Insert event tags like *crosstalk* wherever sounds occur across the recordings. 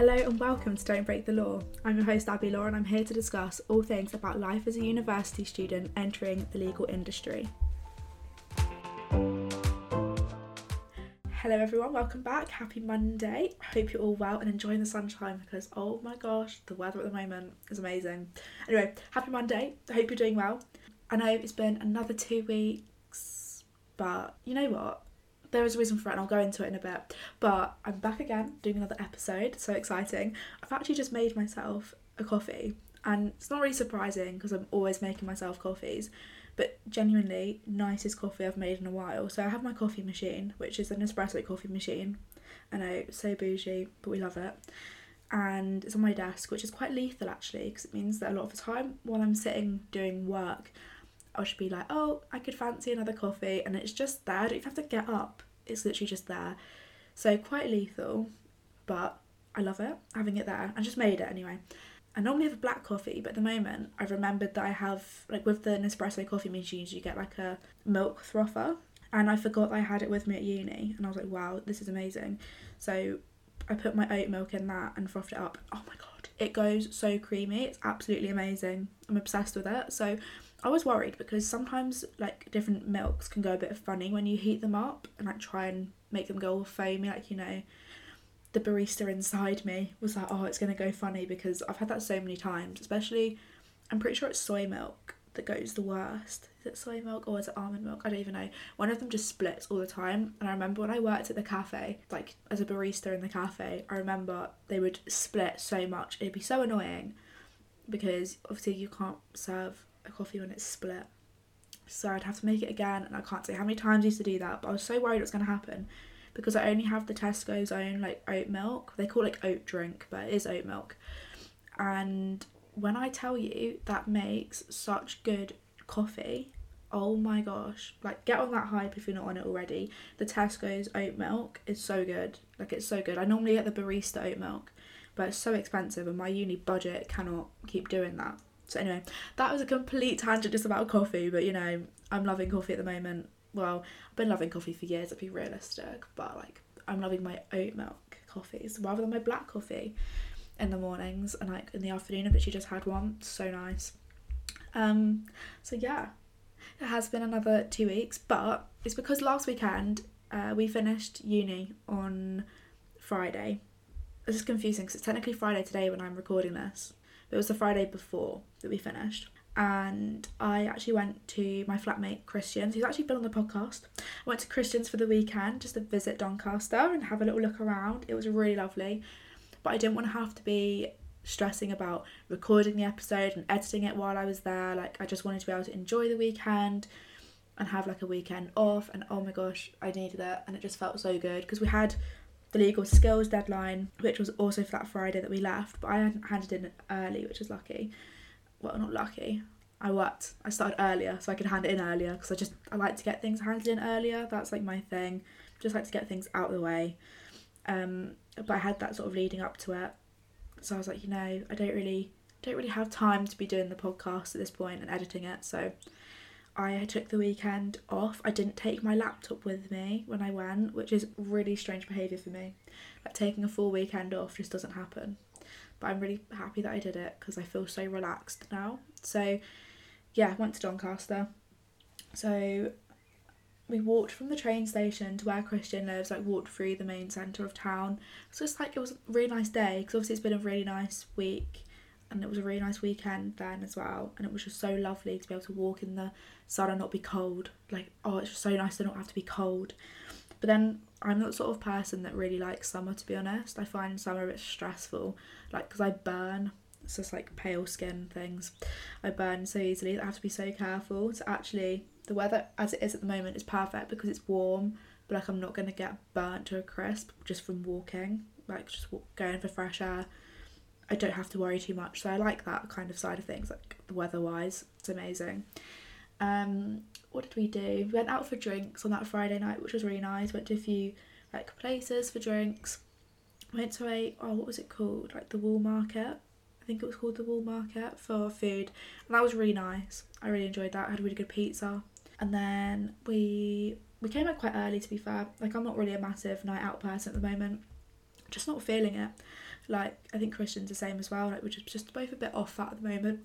Hello and welcome to Don't Break the Law. I'm your host Abby Law and I'm here to discuss all things about life as a university student entering the legal industry. Hello everyone, welcome back. Happy Monday. I hope you're all well and enjoying the sunshine because oh my gosh, the weather at the moment is amazing. Anyway, happy Monday. I hope you're doing well. I know it's been another two weeks, but you know what? There is a reason for it and I'll go into it in a bit. But I'm back again doing another episode, so exciting. I've actually just made myself a coffee and it's not really surprising because I'm always making myself coffees, but genuinely nicest coffee I've made in a while. So I have my coffee machine, which is an espresso coffee machine. I know, so bougie, but we love it. And it's on my desk, which is quite lethal actually, because it means that a lot of the time while I'm sitting doing work, I should be like, oh, I could fancy another coffee, and it's just there. I don't even have to get up. It's literally just there. So quite lethal, but I love it having it there. I just made it anyway. I normally have a black coffee, but at the moment I've remembered that I have like with the Nespresso coffee machines you get like a milk frother, and I forgot I had it with me at uni, and I was like, wow, this is amazing. So I put my oat milk in that and frothed it up. Oh my god, it goes so creamy. It's absolutely amazing. I'm obsessed with it. So I was worried because sometimes like different milks can go a bit funny when you heat them up and like try and make them go all foamy, like you know, the barista inside me was like, oh, it's gonna go funny because I've had that so many times, especially I'm pretty sure it's soy milk that goes the worst. Is it soy milk or is it almond milk? I don't even know. One of them just splits all the time. And I remember when I worked at the cafe, like as a barista in the cafe, I remember they would split so much. It'd be so annoying because obviously you can't serve a coffee when it's split. So I'd have to make it again, and I can't say how many times I used to do that, but I was so worried it was going to happen because I only have the Tesco's own like oat milk. They call it like oat drink, but it is oat milk. And when I tell you that makes such good coffee, oh my gosh, like get on that hype if you're not on it already. The Tesco's oat milk is so good. Like it's so good. I normally get the barista oat milk, but it's so expensive and my uni budget cannot keep doing that. So anyway, that was a complete tangent just about coffee, but you know, I'm loving coffee at the moment. Well, I've been loving coffee for years, to be realistic, but like I'm loving my oat milk coffees rather than my black coffee in the mornings and like in the afternoon I've literally just had one. So nice. Um so yeah. It has been another two weeks, but it's because last weekend uh, we finished uni on Friday. This is confusing because it's technically Friday today when I'm recording this. It was the Friday before that we finished. And I actually went to my flatmate Christian's, who's actually been on the podcast. I went to Christian's for the weekend just to visit Doncaster and have a little look around. It was really lovely. But I didn't want to have to be stressing about recording the episode and editing it while I was there. Like, I just wanted to be able to enjoy the weekend and have like a weekend off. And oh my gosh, I needed it. And it just felt so good because we had the legal skills deadline, which was also for that Friday that we left, but I hadn't handed in early, which is lucky. Well, not lucky. I worked. I started earlier, so I could hand it in earlier because I just I like to get things handed in earlier. That's like my thing. Just like to get things out of the way. Um, but I had that sort of leading up to it, so I was like, you know, I don't really don't really have time to be doing the podcast at this point and editing it. So I took the weekend off. I didn't take my laptop with me when I went, which is really strange behaviour for me. Like taking a full weekend off just doesn't happen. But I'm really happy that I did it because I feel so relaxed now. So yeah, went to Doncaster. So we walked from the train station to where Christian lives, like walked through the main centre of town. It's like it was a really nice day because obviously it's been a really nice week and it was a really nice weekend then as well and it was just so lovely to be able to walk in the sun and not be cold like oh it's just so nice to not have to be cold but then i'm not the sort of person that really likes summer to be honest i find summer a bit stressful like because i burn it's just like pale skin things i burn so easily i have to be so careful so actually the weather as it is at the moment is perfect because it's warm but like i'm not to get burnt to a crisp just from walking like just going for fresh air I don't have to worry too much. So I like that kind of side of things, like the weather wise. It's amazing. Um, what did we do? We went out for drinks on that Friday night, which was really nice. Went to a few like places for drinks. Went to a oh what was it called? Like the Wool Market. I think it was called the Wool Market for food. And that was really nice. I really enjoyed that. I had a really good pizza. And then we we came out quite early to be fair. Like I'm not really a massive night out person at the moment. just not feeling it. Like I think Christian's the same as well. Like we're just just both a bit off that at the moment.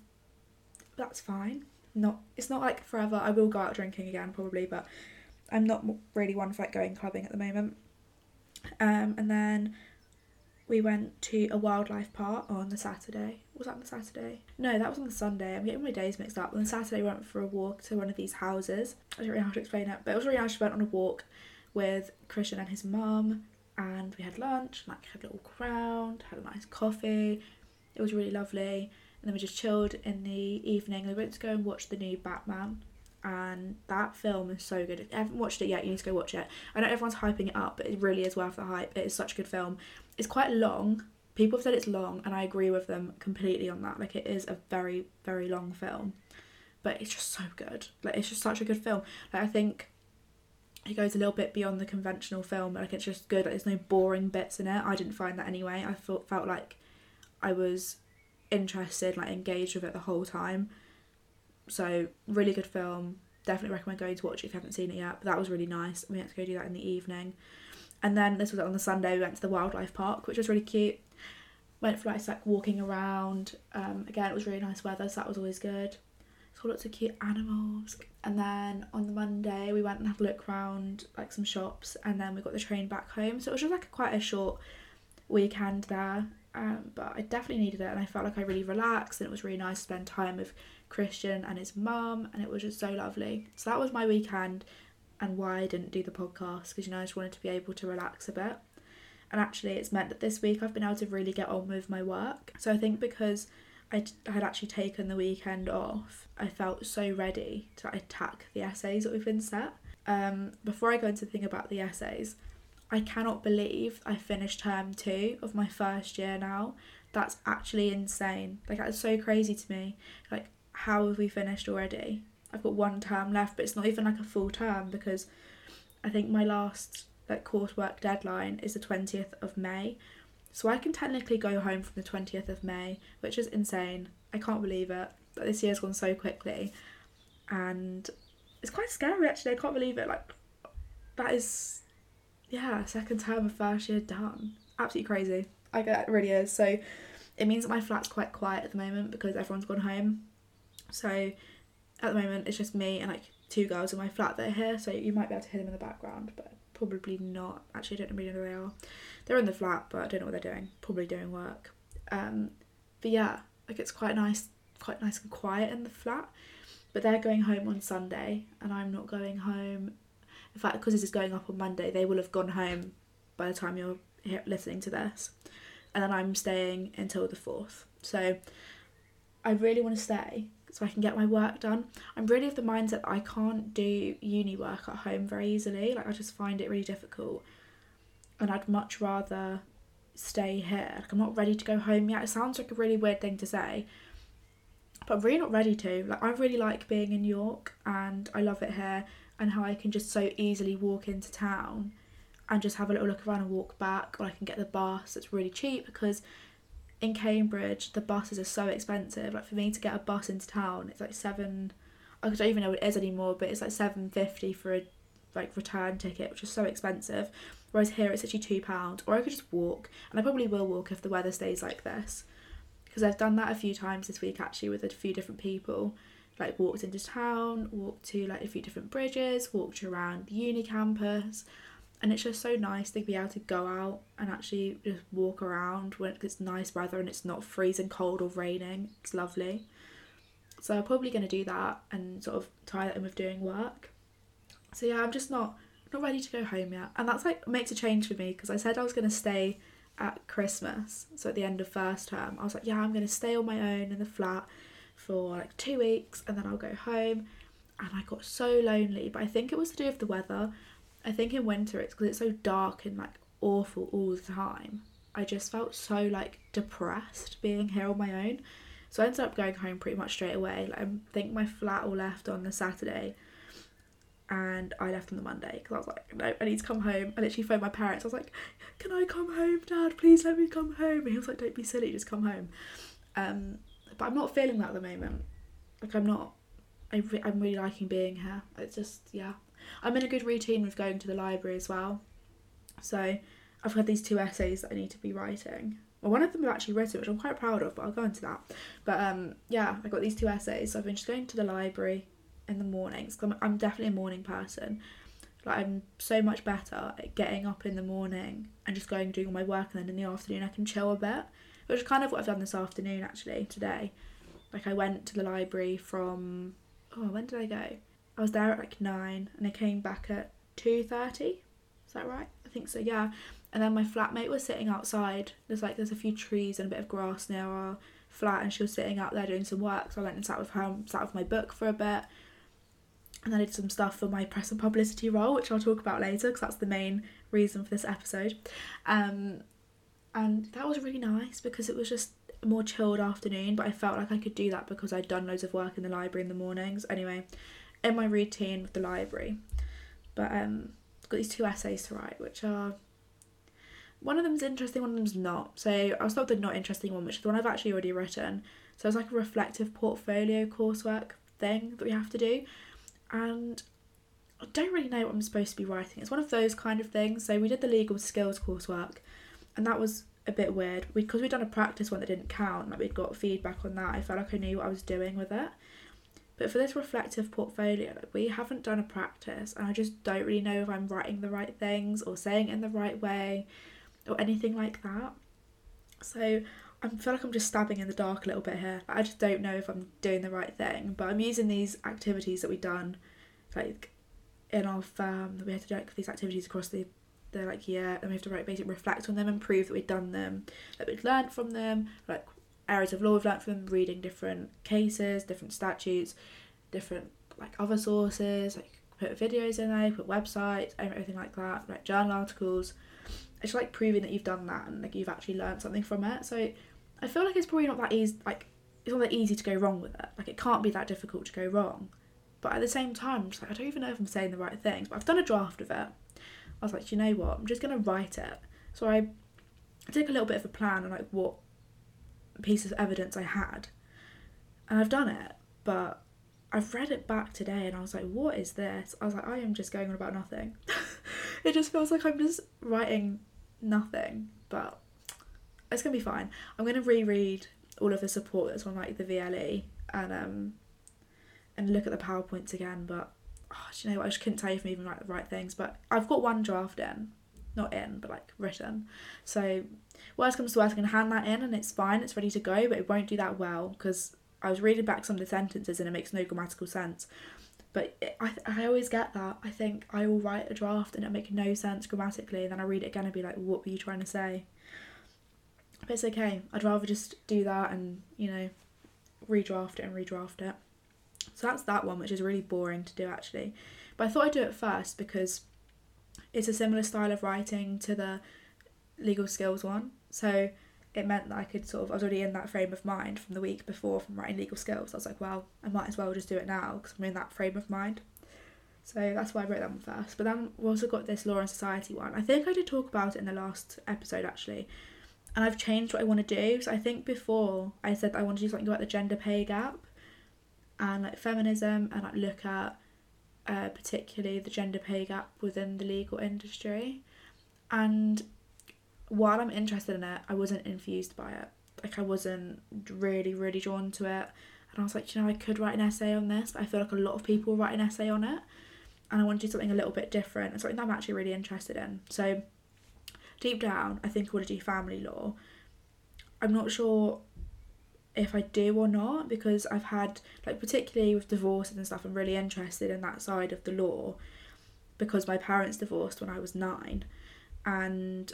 But that's fine. Not it's not like forever. I will go out drinking again probably, but I'm not really one for like going clubbing at the moment. Um, and then we went to a wildlife park on the Saturday. Was that on the Saturday? No, that was on the Sunday. I'm getting my days mixed up. On the Saturday, we went for a walk to one of these houses. I don't really know how to explain it, but it was really nice. We went on a walk with Christian and his mum, and we had lunch, like had a little around, had a nice coffee. It was really lovely. And then we just chilled in the evening. We went to go and watch the new Batman and that film is so good. If you haven't watched it yet, you need to go watch it. I know everyone's hyping it up, but it really is worth the hype. It is such a good film. It's quite long. People have said it's long, and I agree with them completely on that. Like it is a very, very long film, but it's just so good. Like it's just such a good film. Like I think it goes a little bit beyond the conventional film. Like it's just good. Like, there's no boring bits in it. I didn't find that anyway. I felt felt like I was interested, like engaged with it the whole time so really good film. Definitely recommend going to watch it if you haven't seen it yet. But that was really nice. We had to go do that in the evening. And then this was on the Sunday. We went to the wildlife park, which was really cute. Went for like, like walking around. Um, again, it was really nice weather, so that was always good. Saw lots of cute animals. And then on the Monday, we went and had a look around like some shops, and then we got the train back home. So it was just like a, quite a short weekend there. Um, but I definitely needed it, and I felt like I really relaxed, and it was really nice to spend time with Christian and his mum, and it was just so lovely. So that was my weekend, and why I didn't do the podcast because you know I just wanted to be able to relax a bit. And actually, it's meant that this week I've been able to really get on with my work. So I think because I had actually taken the weekend off, I felt so ready to attack the essays that we've been set. Um, before I go into the thing about the essays, I cannot believe I finished term two of my first year now. That's actually insane. Like that's so crazy to me. Like how have we finished already? I've got one term left, but it's not even like a full term because I think my last like coursework deadline is the 20th of May. So I can technically go home from the 20th of May, which is insane. I can't believe it. But this year's gone so quickly. And it's quite scary actually. I can't believe it. Like that is yeah, second term of first year done. Absolutely crazy. I get it really is. So it means that my flat's quite quiet at the moment because everyone's gone home. So at the moment it's just me and like two girls in my flat that are here, so you might be able to hear them in the background, but probably not. Actually, I don't really know where they are. They're in the flat, but I don't know what they're doing. Probably doing work. Um, but yeah, like it's quite nice, quite nice and quiet in the flat. But they're going home on Sunday, and I'm not going home. In fact, because this is going up on Monday, they will have gone home by the time you're listening to this, and then I'm staying until the fourth. So I really want to stay so I can get my work done. I'm really of the mindset that I can't do uni work at home very easily. Like I just find it really difficult. And I'd much rather stay here. Like I'm not ready to go home yet. It sounds like a really weird thing to say. But I'm really not ready to. Like I really like being in York and I love it here and how I can just so easily walk into town and just have a little look around and walk back or I can get the bus. It's really cheap because in Cambridge, the buses are so expensive. Like for me to get a bus into town, it's like seven. I don't even know what it is anymore, but it's like seven fifty for a like return ticket, which is so expensive. Whereas here it's actually two pounds, or I could just walk, and I probably will walk if the weather stays like this, because I've done that a few times this week actually with a few different people. Like walked into town, walked to like a few different bridges, walked around the uni campus, and it's just so nice to be able to go out and actually just walk around when it's nice weather and it's not freezing cold or raining. It's lovely. So I'm probably going to do that and sort of tie that in with doing work. So yeah, I'm just not not ready to go home yet, and that's like makes a change for me because I said I was going to stay at Christmas. So at the end of first term, I was like, yeah, I'm going to stay on my own in the flat for like two weeks, and then I'll go home. And I got so lonely, but I think it was to do with the weather. I think in winter it's because it's so dark and like awful all the time. I just felt so like depressed being here on my own. So I ended up going home pretty much straight away. Like I think my flat all left on the Saturday and I left on the Monday because I was like, no, I need to come home. I literally phoned my parents. I was like, can I come home, Dad? Please let me come home. And he was like, don't be silly, just come home. Um, but I'm not feeling that at the moment. Like I'm not. I re- I'm really liking being here. It's just yeah. I'm in a good routine with going to the library as well. So I've had these two essays that I need to be writing. Well, one of them I've actually written, which I'm quite proud of, but I'll go into that. But um, yeah, I got these two essays. So I've been just going to the library in the mornings. I'm, I'm definitely a morning person. Like I'm so much better at getting up in the morning and just going and doing all my work, and then in the afternoon I can chill a bit, which is kind of what I've done this afternoon actually today. Like I went to the library from oh when did I go? I was there at like nine, and I came back at two thirty. Is that right? I think so. Yeah. And then my flatmate was sitting outside. There's like there's a few trees and a bit of grass near our flat, and she was sitting out there doing some work. So I went and sat with her, sat with my book for a bit, and I did some stuff for my press and publicity role, which I'll talk about later because that's the main reason for this episode. Um, and that was really nice because it was just a more chilled afternoon. But I felt like I could do that because I'd done loads of work in the library in the mornings. Anyway, in my routine with the library, but um, I've got these two essays to write, which are one of them's interesting, one of them's not. So I'll start with the not interesting one, which is the one I've actually already written. So it's like a reflective portfolio coursework thing that we have to do. And I don't really know what I'm supposed to be writing. It's one of those kind of things. So we did the legal skills coursework, and that was a bit weird because we'd done a practice one that didn't count. Like we'd got feedback on that. I felt like I knew what I was doing with it. But for this reflective portfolio, we haven't done a practice, and I just don't really know if I'm writing the right things or saying it in the right way or anything like that. So I feel like I'm just stabbing in the dark a little bit here. I just don't know if I'm doing the right thing, but I'm using these activities that we've done, like in our firm, we had to do like, these activities across the the like yeah, and we have to write basically reflect on them and prove that we've done them, that we've learned from them, like areas of law we've learned from them, reading different cases, different statutes, different like other sources, like put videos in there, put websites, everything like that, like journal articles, it's like proving that you've done that and like you've actually learned something from it. So I feel like it's probably not that easy. Like it's not that easy to go wrong with it. Like it can't be that difficult to go wrong. But at the same time, I'm just like I don't even know if I'm saying the right things. But I've done a draft of it. I was like, you know what? I'm just gonna write it. So I took a little bit of a plan on like what piece of evidence I had, and I've done it. But I've read it back today and I was like, what is this? I was like, I am just going on about nothing. *laughs* it just feels like I'm just writing nothing, but it's gonna be fine. I'm gonna reread all of the support that's on like the VLE and um and look at the powerpoints again. But oh, do you know what? I just couldn't tell you if I'm even write the right things. But I've got one draft in, not in, but like written. So worst comes to worst, I can hand that in and it's fine. It's ready to go, but it won't do that well because I was reading back some of the sentences and it makes no grammatical sense. But it, I, I always get that. I think I will write a draft and it make no sense grammatically, and then I read it again and be like, what were you trying to say? But it's okay. I'd rather just do that and, you know, redraft it and redraft it. So that's that one, which is really boring to do actually. But I thought I'd do it first because it's a similar style of writing to the legal skills one. So it meant that I could sort of, I was already in that frame of mind from the week before from writing legal skills. I was like, well, I might as well just do it now because I'm in that frame of mind. So that's why I wrote that one first. But then we also got this Law and Society one. I think I did talk about it in the last episode actually. And I've changed what I want to do. So I think before I said I want to do something about the gender pay gap and like feminism and like look at uh, particularly the gender pay gap within the legal industry. And while I'm interested in it, I wasn't infused by it. Like I wasn't really, really drawn to it. And I was like, you know, I could write an essay on this, but I feel like a lot of people write an essay on it. And I want to do something a little bit different and something that I'm actually really interested in. So deep down, I think I want to do family law. I'm not sure if I do or not because I've had like particularly with divorces and stuff, I'm really interested in that side of the law because my parents divorced when I was nine and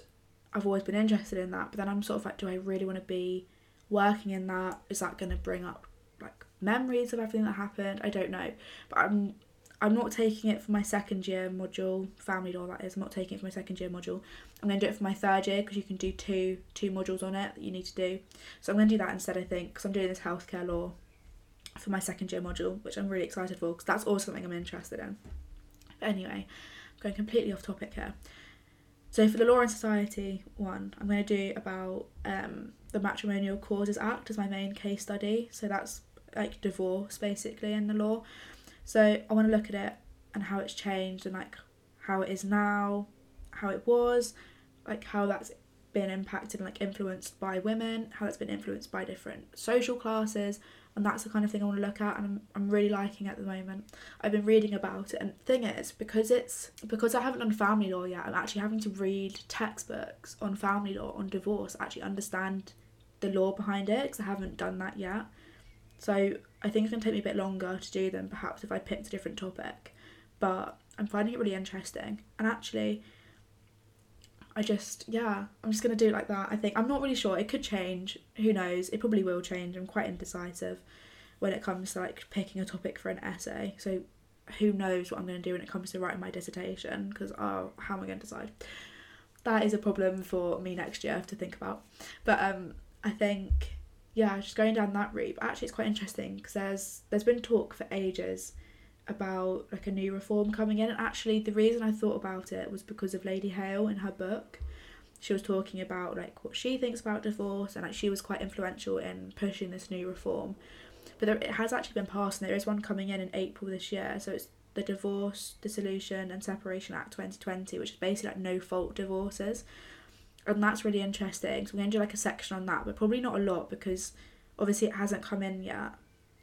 I've always been interested in that, but then I'm sort of like, do I really want to be working in that? Is that going to bring up like memories of everything that happened? I don't know, but I'm I'm not taking it for my second year module, family law that is. I'm not taking it for my second year module. I'm going to do it for my third year because you can do two two modules on it that you need to do. So I'm going to do that instead. I think because I'm doing this healthcare law for my second year module, which I'm really excited for because that's also something I'm interested in. But anyway, I'm going completely off topic here. So for the Law and Society one, I'm going to do about um, the Matrimonial Causes Act as my main case study. So that's like divorce basically in the law. So I want to look at it and how it's changed and like how it is now, how it was, like how that's been impacted and like influenced by women, how that's been influenced by different social classes, and that's the kind of thing I want to look at and I'm, I'm really liking at the moment. I've been reading about it and thing is because it's because I haven't done family law yet, I'm actually having to read textbooks on family law, on divorce, actually understand the law behind it because I haven't done that yet. So I think it's going to take me a bit longer to do them perhaps if I picked a different topic. But I'm finding it really interesting. And actually I just yeah, I'm just gonna do it like that. I think I'm not really sure. It could change. Who knows? It probably will change. I'm quite indecisive when it comes to like picking a topic for an essay. So who knows what I'm gonna do when it comes to writing my dissertation? Because oh, how am I gonna decide? That is a problem for me next year to think about. But um, I think yeah, just going down that route. But actually, it's quite interesting because there's there's been talk for ages about like a new reform coming in. And actually the reason I thought about it was because of Lady Hale in her book. She was talking about like what she thinks about divorce and like she was quite influential in pushing this new reform. But there, it has actually been passed and there is one coming in in April this year. So it's the Divorce Dissolution and Separation Act 2020 which is basically like no fault divorces and that's really interesting. So we're going to do like a section on that but probably not a lot because obviously it hasn't come in yet.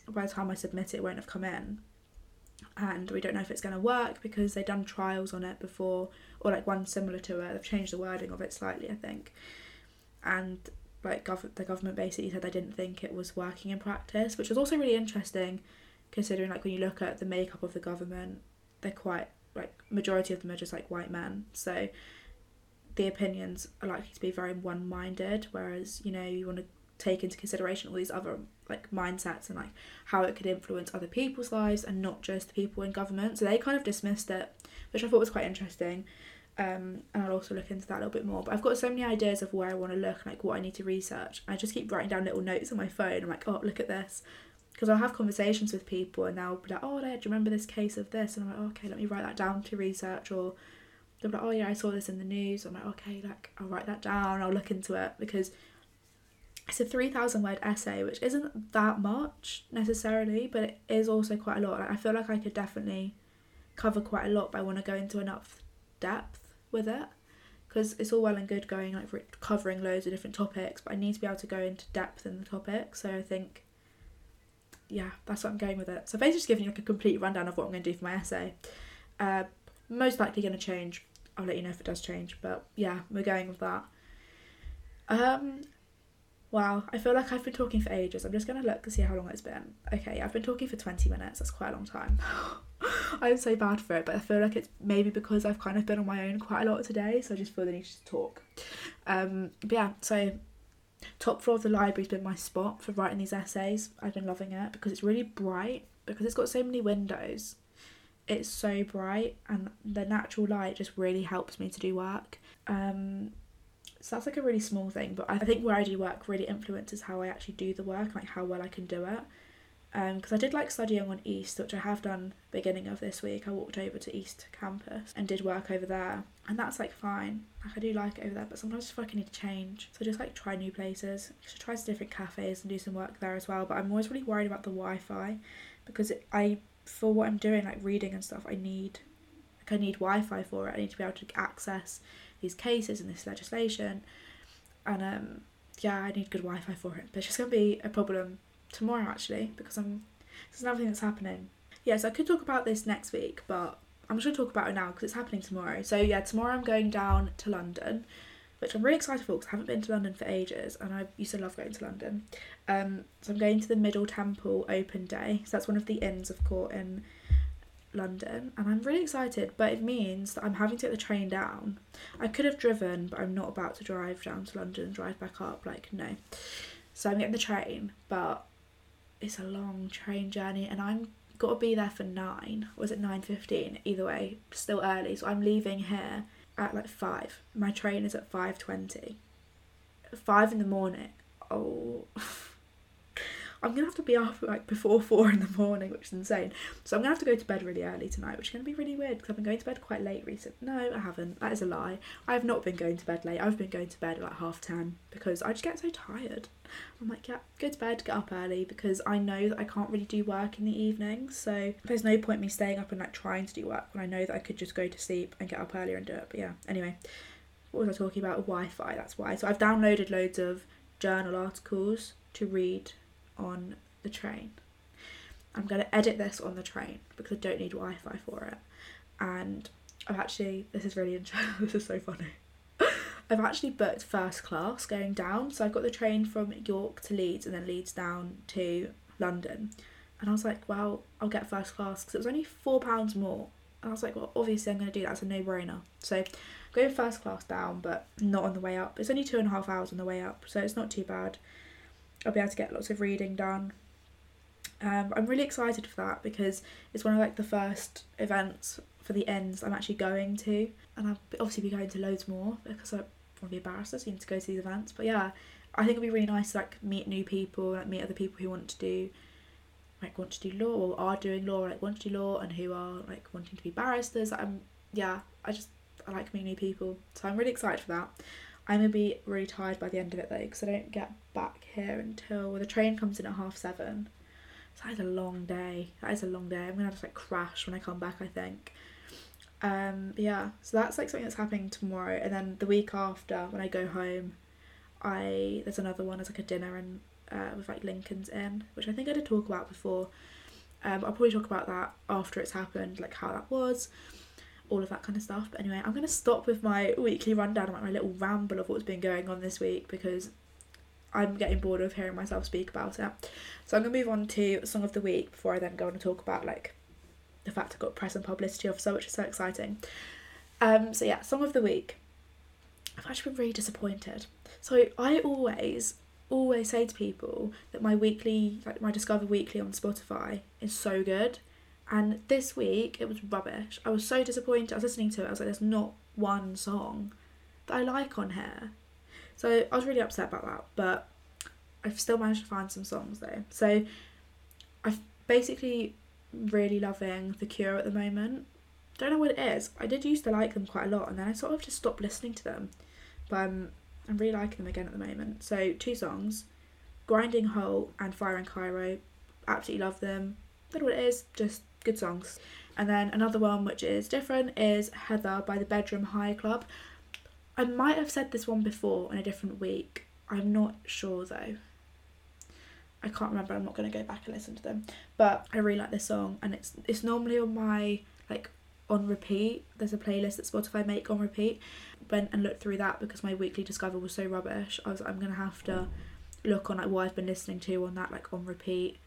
By the time I submit it, it won't have come in. And we don't know if it's to work because they've done trials on it before or like one similar to it. They've changed the wording of it slightly i think. And like gov- the government basically said they didn't think it was working in practice which was also really interesting considering like when you look at the makeup of the government they're quite like majority of them are just like white men. So the opinions are likely to be very one-minded whereas you know you want to take into consideration all these other like mindsets and like how it could influence other people's lives and not just the people in government. So they kind of dismissed it, which I thought was quite interesting. Um, and I'll also look into that a little bit more. But I've got so many ideas of where I want to look, like what I need to research. I just keep writing down little notes on my phone. I'm like, oh, look at this. Because I'll have conversations with people and they'll be like, oh, do you remember this case of this? And I'm like, oh, okay, let me write that down to research. Or they'll like, oh, yeah, I saw this in the news. I'm like, okay, like I'll write that down. I'll look into it because it's a 3000 word essay which isn't that much necessarily but it is also quite a lot like, i feel like i could definitely cover quite a lot but i want to go into enough depth with it because it's all well and good going like covering loads of different topics but i need to be able to go into depth in the topic so i think yeah that's what i'm going with it so basically just giving you like a complete rundown of what i'm going to do for my essay uh, most likely going to change i'll let you know if it does change but yeah we're going with that um Wow, I feel like I've been talking for ages. I'm just gonna look to see how long it's been. Okay, I've been talking for 20 minutes. That's quite a long time. *laughs* I'm so bad for it, but I feel like it's maybe because I've kind of been on my own quite a lot today, so I just feel the need to talk. Um, but yeah, so top floor of the library's been my spot for writing these essays. I've been loving it because it's really bright, because it's got so many windows. It's so bright, and the natural light just really helps me to do work. Um, so that's like a really small thing, but I think where I do work really influences how I actually do the work, like how well I can do it. Because um, I did like studying on East, which I have done beginning of this week. I walked over to East campus and did work over there, and that's like fine. Like I do like it over there, but sometimes I I need to change. So I just like try new places. I should try some different cafes and do some work there as well. But I'm always really worried about the Wi-Fi because it, I, for what I'm doing, like reading and stuff, I need, like I need Wi-Fi for it. I need to be able to access these cases and this legislation. And um, yeah, I need good Wi Fi for it. But it's just to be a problem tomorrow actually because I'm there's another thing that's happening. Yes, I could talk about this next week, but I'm just to talk about it now because it's happening tomorrow. So yeah, tomorrow I'm going down to London, which I'm really excited for because I haven't been to London for ages and I used to love going to London. Um, so I'm going to the Middle Temple Open Day. So that's one of the inns of court in London and I'm really excited, but it means that I'm having to get the train down. I could have driven, but I'm not about to drive down to London and drive back up, like, no. So I'm getting the train, but it's a long train journey and I'm got to be there for 9. Was it 9.15? Either way, still early. So I'm leaving here at like 5. My train is at 5.20. 5 in the morning. Oh... *laughs* I'm gonna have to be up like before *laughs* four in the morning, which is insane. So I'm gonna have to go to bed really early tonight, which is gonna be really weird because I've been going to bed quite late recently. No, I haven't. That is a lie. I have not been going to bed late. I've been going to bed at like half ten because I just get so tired. I'm like, yeah, go to bed, get up early because I know that I can't really do work in the evening. So there's no point me staying up and like trying to do work when I know that I could just go to sleep and get up earlier and do it. But yeah, anyway, what was I talking about? Wi-Fi. That's why. So I've downloaded loads of journal articles to read on the train. I'm going to edit this on the train because I don't need Wi-Fi for it. And I've actually this is really *laughs* interesting. this is so funny. *laughs* I've actually booked first class going down. So I've got the train from York to Leeds and then Leeds down to London. And I was like, well, I'll get first class because it was only four pounds more. And I was like, well, obviously I'm going to do that. It's a no-brainer. So going first class down, but not on the way up. It's only two and a half hours on the way up, so it's not too bad. I'll be able to get lots of reading done. Um, I'm really excited for that because it's one of like the first events for the Inns I'm actually going to, and I'll obviously be going to loads more because I want to be a barrister, so you need to go to these events. But yeah, I think it'd be really nice to like meet new people, like meet other people who want to do like want to do law or are doing law, or, like want to do law, and who are like wanting to be barristers. I'm yeah, I just I like meeting new people, so I'm really excited for that. I'm gonna be really tired by the end of it though, because I don't get back here until well, the train comes in at half seven. So that is a long day. That is a long day. I'm gonna just like crash when I come back. I think. Um, yeah, so that's like something that's happening tomorrow, and then the week after when I go home, I there's another one as like a dinner and uh, with like Lincoln's Inn, which I think I did talk about before. Um, I'll probably talk about that after it's happened, like how that was, all of that kind of stuff. But anyway, I'm going to stop with my weekly rundown, like my little ramble of what's been going on this week because I'm getting bored of hearing myself speak about it. So I'm going to move on to Song of the Week before I then go on to talk about like the fact I got press and publicity officer, which is so exciting. Um, so yeah, Song of the Week. I've actually been really disappointed. So I always, always say to people that my weekly, like my Discover Weekly on Spotify is so good. And this week it was rubbish. I was so disappointed. I was listening to it. I was like, there's not one song that I like on here. So I was really upset about that. But I've still managed to find some songs though. So I've basically really loving The Cure at the moment. Don't know what it is. I did used to like them quite a lot, and then I sort of just stopped listening to them. But I'm I'm really liking them again at the moment. So two songs, Grinding Halt and Fire in Cairo. Absolutely love them. Don't know what it is. Just good songs. And then another one which is different is Heather by the Bedroom High Club. I might have said this one before in a different week. I'm not sure though. I can't remember. I'm not going to go back and listen to them. But I really like this song, and it's it's normally on my like on repeat. There's a playlist that Spotify make on repeat. Went and looked through that because my weekly discover was so rubbish. I was I'm gonna have to look on like what I've been listening to on that like on repeat,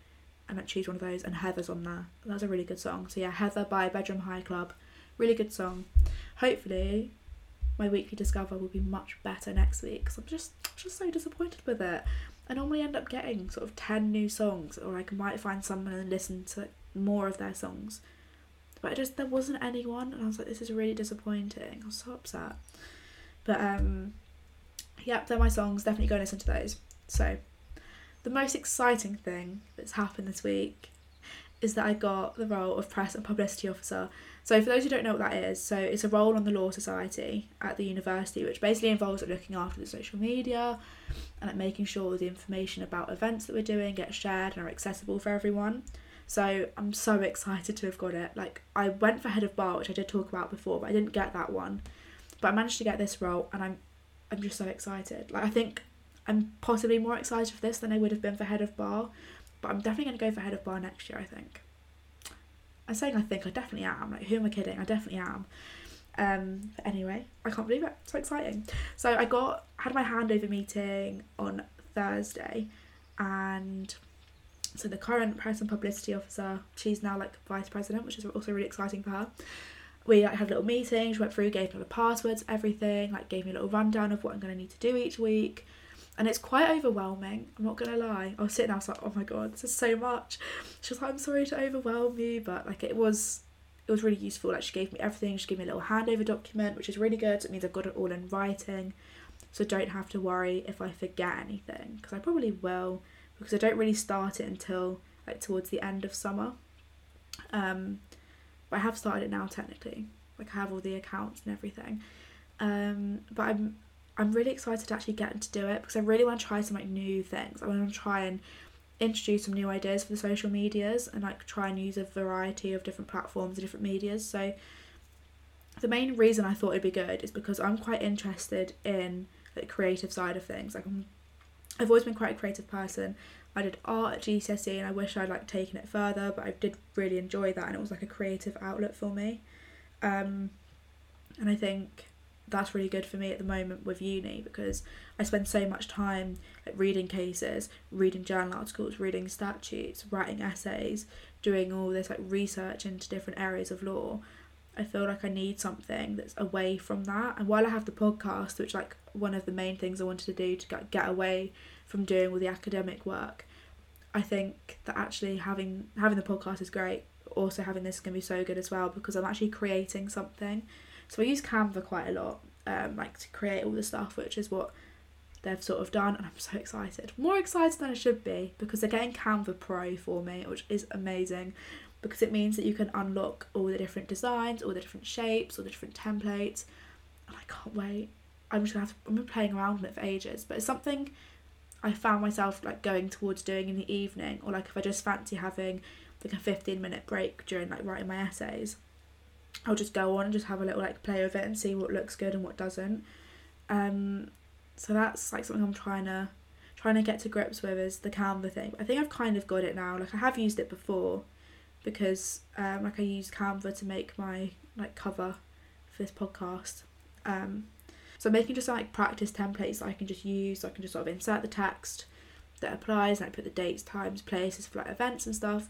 and like choose one of those. And Heather's on there. That's a really good song. So yeah, Heather by Bedroom High Club, really good song. Hopefully, my weekly discover will be much better next week. Cause I'm just just so disappointed with it. I normally end up getting sort of 10 new songs, or I might find someone and listen to more of their songs. But I just, there wasn't anyone, and I was like, this is really disappointing. I was so upset. But, um, yeah, they're my songs. Definitely go and listen to those. So, the most exciting thing that's happened this week is that I got the role of press and publicity officer so for those who don't know what that is, so it's a role on the Law Society at the university, which basically involves like, looking after the social media and like, making sure the information about events that we're doing gets shared and are accessible for everyone. So I'm so excited to have got it. Like I went for head of bar, which I did talk about before, but I didn't get that one. But I managed to get this role, and I'm I'm just so excited. Like I think I'm possibly more excited for this than I would have been for head of bar, but I'm definitely going to go for head of bar next year. I think. I'm saying I think I definitely am. Like, who am I kidding? I definitely am. Um, anyway, I can't believe it. So exciting. So I got had my handover meeting on Thursday, and so the current press and publicity officer, she's now like vice president, which is also really exciting for her. We like, had a little meeting. She went through, gave me the passwords, everything. Like gave me a little rundown of what I'm going to need to do each week and it's quite overwhelming. I'm not gonna lie. I was sitting there, I was like, oh my god, this is so much. She was like, I'm sorry to overwhelm you, but like it was, it was really useful. Like she gave me everything. She gave me a little handover document, which is really good. It means I've got it all in writing, so don't have to worry if I forget anything because I probably will because I don't really start it until like towards the end of summer. Um, but I have started it now technically. Like I have all the accounts and everything. Um, but I'm I'm really excited to actually get to do it because I really want to try some like new things. I want to try and introduce some new ideas for the social medias and like try and use a variety of different platforms and different medias. So the main reason I thought it'd be good is because I'm quite interested in the creative side of things. Like I'm, I've always been quite a creative person. I did art at GCSE and I wish I'd like taken it further, but I did really enjoy that and it was like a creative outlet for me. Um, and I think that's really good for me at the moment with uni because I spend so much time like, reading cases, reading journal articles, reading statutes, writing essays, doing all this like research into different areas of law. I feel like I need something that's away from that. And while I have the podcast, which like one of the main things I wanted to do to get, get away from doing all the academic work, I think that actually having having the podcast is great. Also having this can be so good as well because I'm actually creating something. So I use Canva quite a lot, um, like to create all the stuff, which is what they've sort of done, and I'm so excited. More excited than I should be because they're getting Canva Pro for me, which is amazing because it means that you can unlock all the different designs, all the different shapes, all the different templates, and I can't wait. I'm just gonna have to, I'm playing around with it for ages, but it's something I found myself like going towards doing in the evening, or like if I just fancy having like a 15 minute break during like writing my essays I'll just go on and just have a little like play with it and see what looks good and what doesn't. Um, so that's like something I'm trying to trying to get to grips with is the Canva thing. I think I've kind of got it now. Like I have used it before because um, like I use Canva to make my like cover for this podcast. Um, so I'm making just like practice templates that I can just use. So I can just sort of insert the text that applies and I put the dates, times, places for like events and stuff.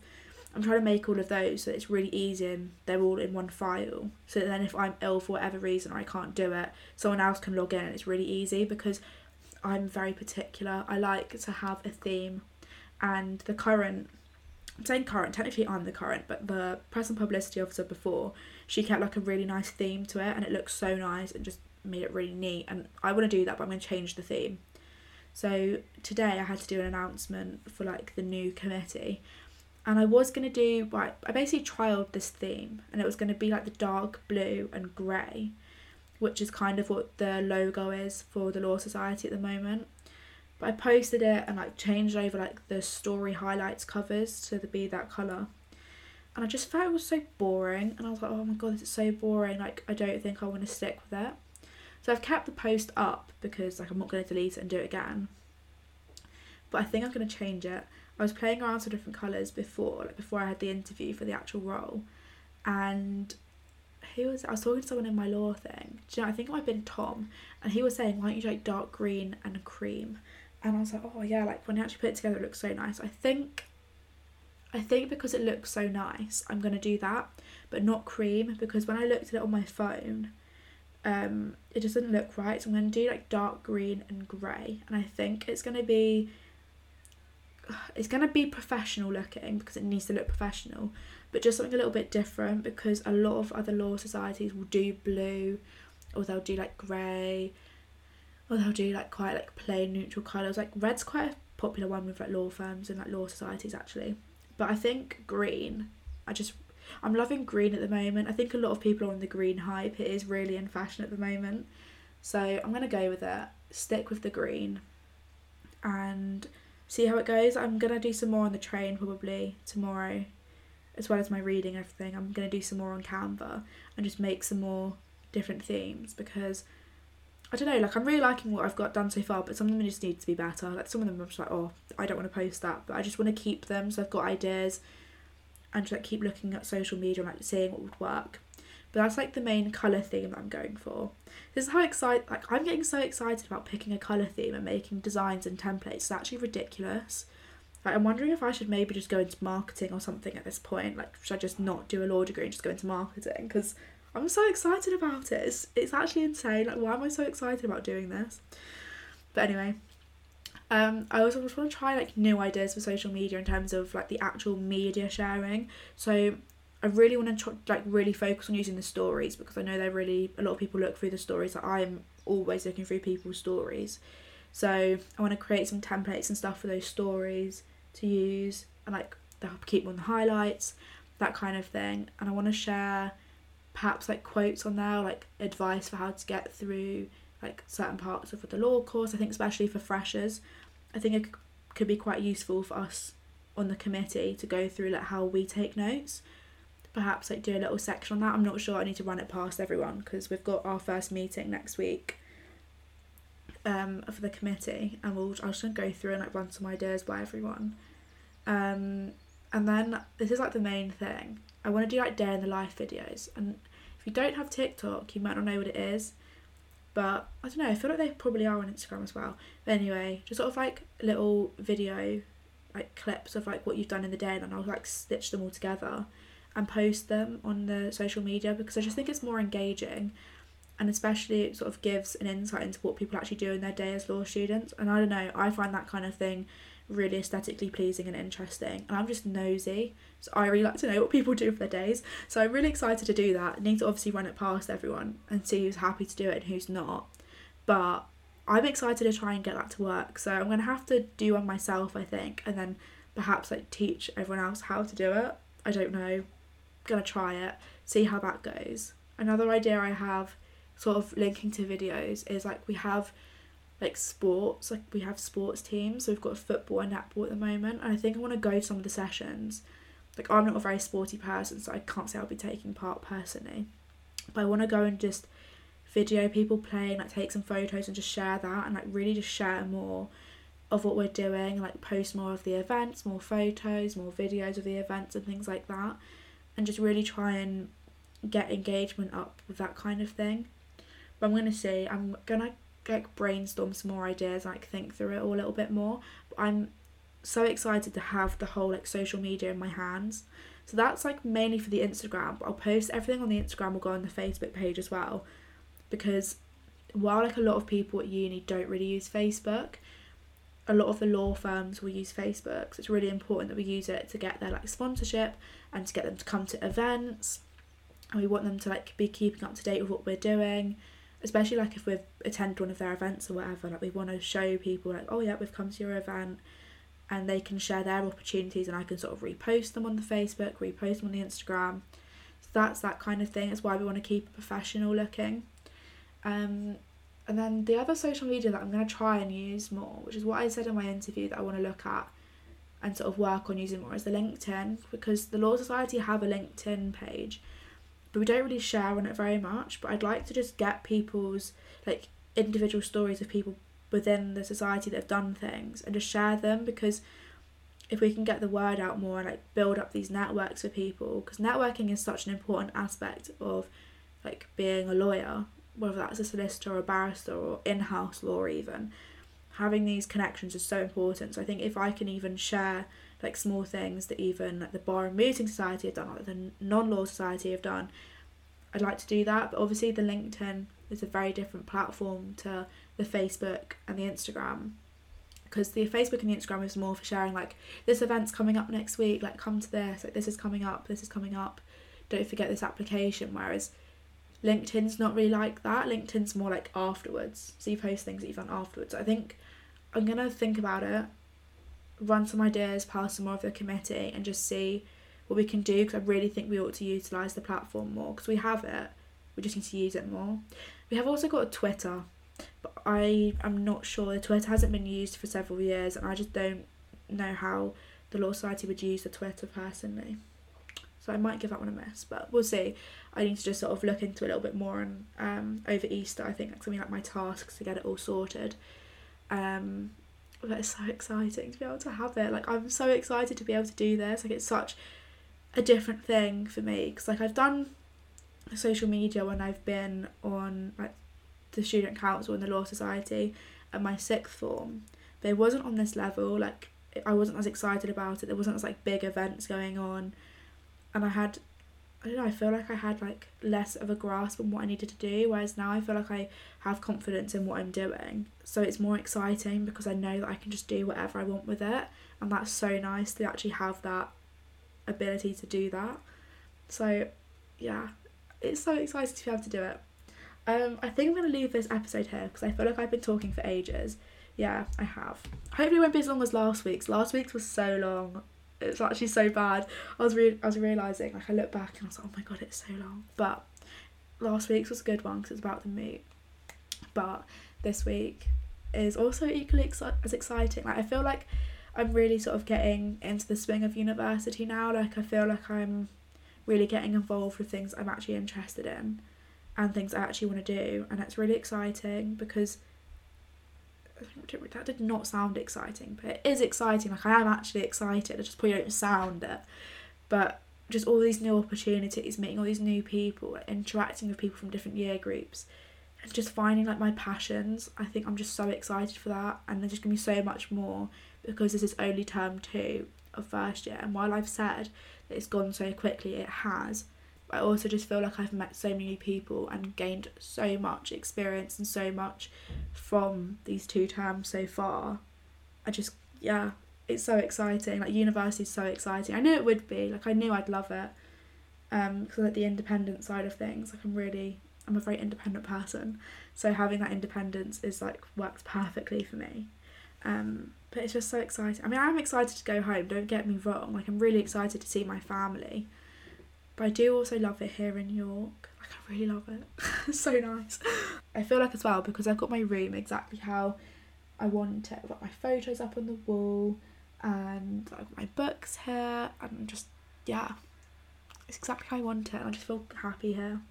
I'm trying to make all of those so it's really easy and they're all in one file. So then if I'm ill for whatever reason or I can't do it, someone else can log in and it's really easy because I'm very particular. I like to have a theme and the current I'm saying current, technically I'm the current, but the press and publicity officer before, she kept like a really nice theme to it and it looked so nice and just made it really neat and I want to do that but I'm going to change the theme. So today I had to do an announcement for like the new committee and I was to do right I basically trialed this theme and it was to be like the dark blue and grey which is kind of what the logo is for the Law Society at the moment. But I posted it and like changed over like the story highlights covers to the, be that colour. And I just felt it was so boring and I was like oh my god this is so boring like I don't think I want to stick with it. So I've kept the post up because like I'm not to delete it and do it again. But I think I'm to change it I was playing around with different colours before, like before I had the interview for the actual role, and who was I was talking to someone in my law thing. Do you know, I think it might have been Tom, and he was saying, "Why don't you like dark green and cream?" And I was like, "Oh yeah, like when you actually put it together, it looks so nice." I think, I think because it looks so nice, I'm gonna do that, but not cream because when I looked at it on my phone, um, it just didn't look right. So I'm gonna do like dark green and grey, and I think it's gonna be it's going to be professional looking because it needs to look professional, but just something a little bit different because a lot of other law societies will do blue or they'll do like grey or they'll do like quite like plain neutral colours. Like red's quite a popular one with like law firms and like law societies actually. But I think green, I just I'm loving green at the moment. I think a lot of people are on the green hype. It is really in fashion at the moment. So I'm gonna go with it. Stick with the green. And see how it goes. I'm gonna do some more on the train probably tomorrow, as well as my reading everything. I'm gonna do some more on Canva and just make some more different themes because I don't know, like I'm really liking what I've got done so far, but some of them just need to be better. Like some of them I'm just like, oh, I don't want to post that, but I just want to keep them. So I've got ideas and just like keep looking at social media and like seeing what would work. But that's like the main colour theme I'm going for. This is how excited like I'm getting so excited about picking a colour theme and making designs and templates. It's actually ridiculous. Like I'm wondering if I should maybe just go into marketing or something at this point. Like should I just not do a law degree and just go into marketing? Because I'm so excited about it. It's, it's actually insane. Like why am I so excited about doing this? But anyway, um, I also just want to try like new ideas for social media in terms of like the actual media sharing. So I really want to like really focus on using the stories because I know they're really a lot of people look through the stories. Like I'm always looking through people's stories, so I want to create some templates and stuff for those stories to use and like keep on the highlights, that kind of thing. And I want to share perhaps like quotes on there, like advice for how to get through like certain parts of the law course. I think especially for freshers, I think it could be quite useful for us on the committee to go through like how we take notes perhaps like do a little section on that. I'm not sure. I need to run it past everyone because we've got our first meeting next week um, for the committee, and we'll I was gonna go through and like run some ideas by everyone. Um, and then this is like the main thing. I want to do like day in the life videos, and if you don't have TikTok, you might not know what it is. But I don't know. I feel like they probably are on Instagram as well. But anyway, just sort of like little video, like clips of like what you've done in the day, and I'll like stitch them all together and post them on the social media because I just think it's more engaging and especially it sort of gives an insight into what people actually do in their day as law students. And I don't know I find that kind of thing really aesthetically pleasing and interesting and I'm just nosy. So I really like to know what people do for their days. So I'm really excited to do that. I need to obviously run it past everyone and see who's happy to do it and who's not. But I'm excited to try and get that to work. So I'm going to have to do one myself I think and then perhaps like teach everyone else how to do it. I don't know gonna try it see how that goes. Another idea I have sort of linking to videos is like we have like sports like we have sports teams. So we've got football and netball at the moment and I think I want to go to some of the sessions. Like I'm not a very sporty person so I can't say I'll be taking part personally. But I want to go and just video people playing like take some photos and just share that and like really just share more of what we're doing like post more of the events more photos more videos of the events and things like that and just really try and get engagement up with that kind of thing but I'm gonna see. I'm gonna like brainstorm some more ideas, like think through it all a little bit more. But I'm so excited to have the whole like social media in my hands. So that's like mainly for the Instagram. I'll post everything on the Instagram. Will go on the Facebook page as well, because while like a lot of people at uni don't really use Facebook, a lot of the law firms will use Facebook. So it's really important that we use it to get their like sponsorship and to get them to come to events. And we want them to like be keeping up to date with what we're doing especially like if we've attended one of their events or whatever like we want to show people like oh yeah we've come to your event and they can share their opportunities and I can sort of repost them on the Facebook repost them on the Instagram so that's that kind of thing it's why we want to keep it professional looking um and then the other social media that I'm going to try and use more which is what I said in my interview that I want to look at and sort of work on using more is the LinkedIn because the Law Society have a LinkedIn page but we don't really share on it very much. But I'd like to just get people's like individual stories of people within the society that have done things and just share them because if we can get the word out more and like build up these networks for people because networking is such an important aspect of like being a lawyer whether that's a solicitor or a barrister or in-house law even having these connections is so important. So i think if i can even share like small things that even like the bar and mooting society have done or the non-law society have done i'd like to do that. But obviously the linkedin is a very different platform to the facebook and the instagram because the facebook and the instagram is more for sharing like this event's coming up next week like come to this like this is coming up this is coming up. Don't forget this application. Whereas linkedin's not really like that linkedin's more like afterwards so you post things that you've done afterwards i think i'm gonna think about it run some ideas past some more of the committee and just see what we can do because I really think we ought to utilise the platform more because we have it. We just need to use it more. We have also got a Twitter, but I am not sure. Twitter hasn't been used for several years and I just don't know how the Law Society would use the Twitter personally. So I might give that one a miss, but we'll see. I need to just sort of look into it a little bit more and um, over Easter I think that's gonna be like my task to get it all sorted. Um, but it's so exciting to be able to have it. Like I'm so excited to be able to do this. Like it's such a different thing for me because like I've done social media when I've been on like the student council and the law society at my sixth form, but it wasn't on this level. Like I wasn't as excited about it. There wasn't as like big events going on, and I had I don't know, I feel like I had like less of a grasp on what I needed to do, whereas now I feel like I have confidence in what I'm doing. So it's more exciting because I know that I can just do whatever I want with it, and that's so nice to actually have that ability to do that. So yeah, it's so exciting to be able to do it. Um, I think I'm to leave this episode here because I feel like I've been talking for ages. Yeah, I have. Hopefully, it won't be as long as last week's. Last week's was so long it's actually so bad. I was re- I was realizing like I look back and I was like, oh my god, it's so long. But last week's was a good one because it's about the moot. But this week is also equally exci- as exciting. Like I feel like I'm really sort of getting into the swing of university now. Like I feel like I'm really getting involved with things I'm actually interested in and things I actually want to do. And it's really exciting because that did not sound exciting, but it is exciting. Like I am actually excited. I just probably don't sound it. But just all these new opportunities, meeting all these new people, interacting with people from different year groups, and just finding like my passions. I think I'm just so excited for that, and there's just gonna be so much more because this is only term two of first year. And while I've said that it's gone so quickly, it has. I also just feel like I've met so many people and gained so much experience and so much from these two terms so far. I just, yeah, it's so exciting. Like, university is so exciting. I knew it would be. Like, I knew I'd love it. Um, because like the independent side of things, like I'm really, I'm a very independent person. So having that independence is like works perfectly for me. Um, but it's just so exciting. I mean, I'm excited to go home. Don't get me wrong. Like, I'm really excited to see my family. But I do also love it here in York. Like I really love it. *laughs* so nice. I feel like as well because I've got my room exactly how I want it. I've got my photos up on the wall and got my books here and just yeah. It's exactly how I want it and I just feel happy here.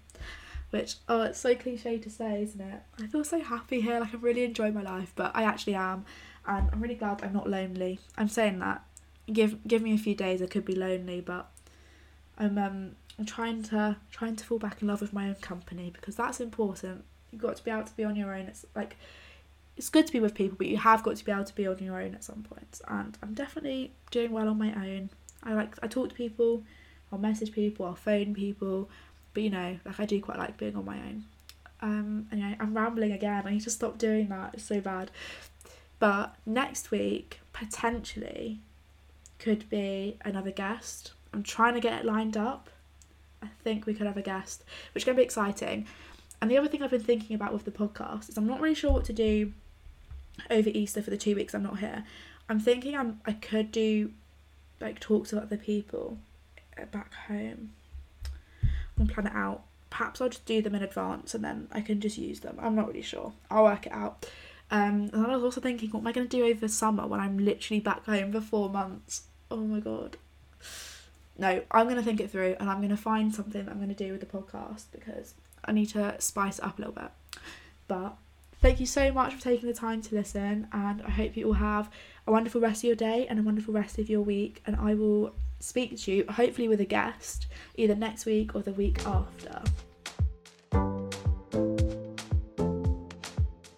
Which oh it's so cliche to say, isn't it? I feel so happy here, like I really enjoy my life, but I actually am and I'm really glad I'm not lonely. I'm saying that. Give give me a few days I could be lonely, but I'm um I'm trying to trying to fall back in love with my own company because that's important. You've got to be able to be on your own. It's like it's good to be with people, but you have got to be able to be on your own at some points. And I'm definitely doing well on my own. I like I talk to people, I'll message people, I'll phone people, but you know, like I do quite like being on my own. Um, anyway, I'm rambling again. I need to stop doing that. It's so bad. But next week potentially could be another guest. I'm trying to get it lined up. I think we could have a guest, which to be exciting. And the other thing I've been thinking about with the podcast is I'm not really sure what to do over Easter for the two weeks I'm not here. I'm thinking I'm I could do like talks with other people back home. I'm plan it out. Perhaps I'll just do them in advance and then I can just use them. I'm not really sure. I'll work it out. Um, and I was also thinking, what am I going to do over summer when I'm literally back home for four months? Oh my god no, I'm going to think it through and I'm going to find something I'm going to do with the podcast because I need to spice it up a little bit. But thank you so much for taking the time to listen and I hope you all have a wonderful rest of your day and a wonderful rest of your week and I will speak to you hopefully with a guest either next week or the week after.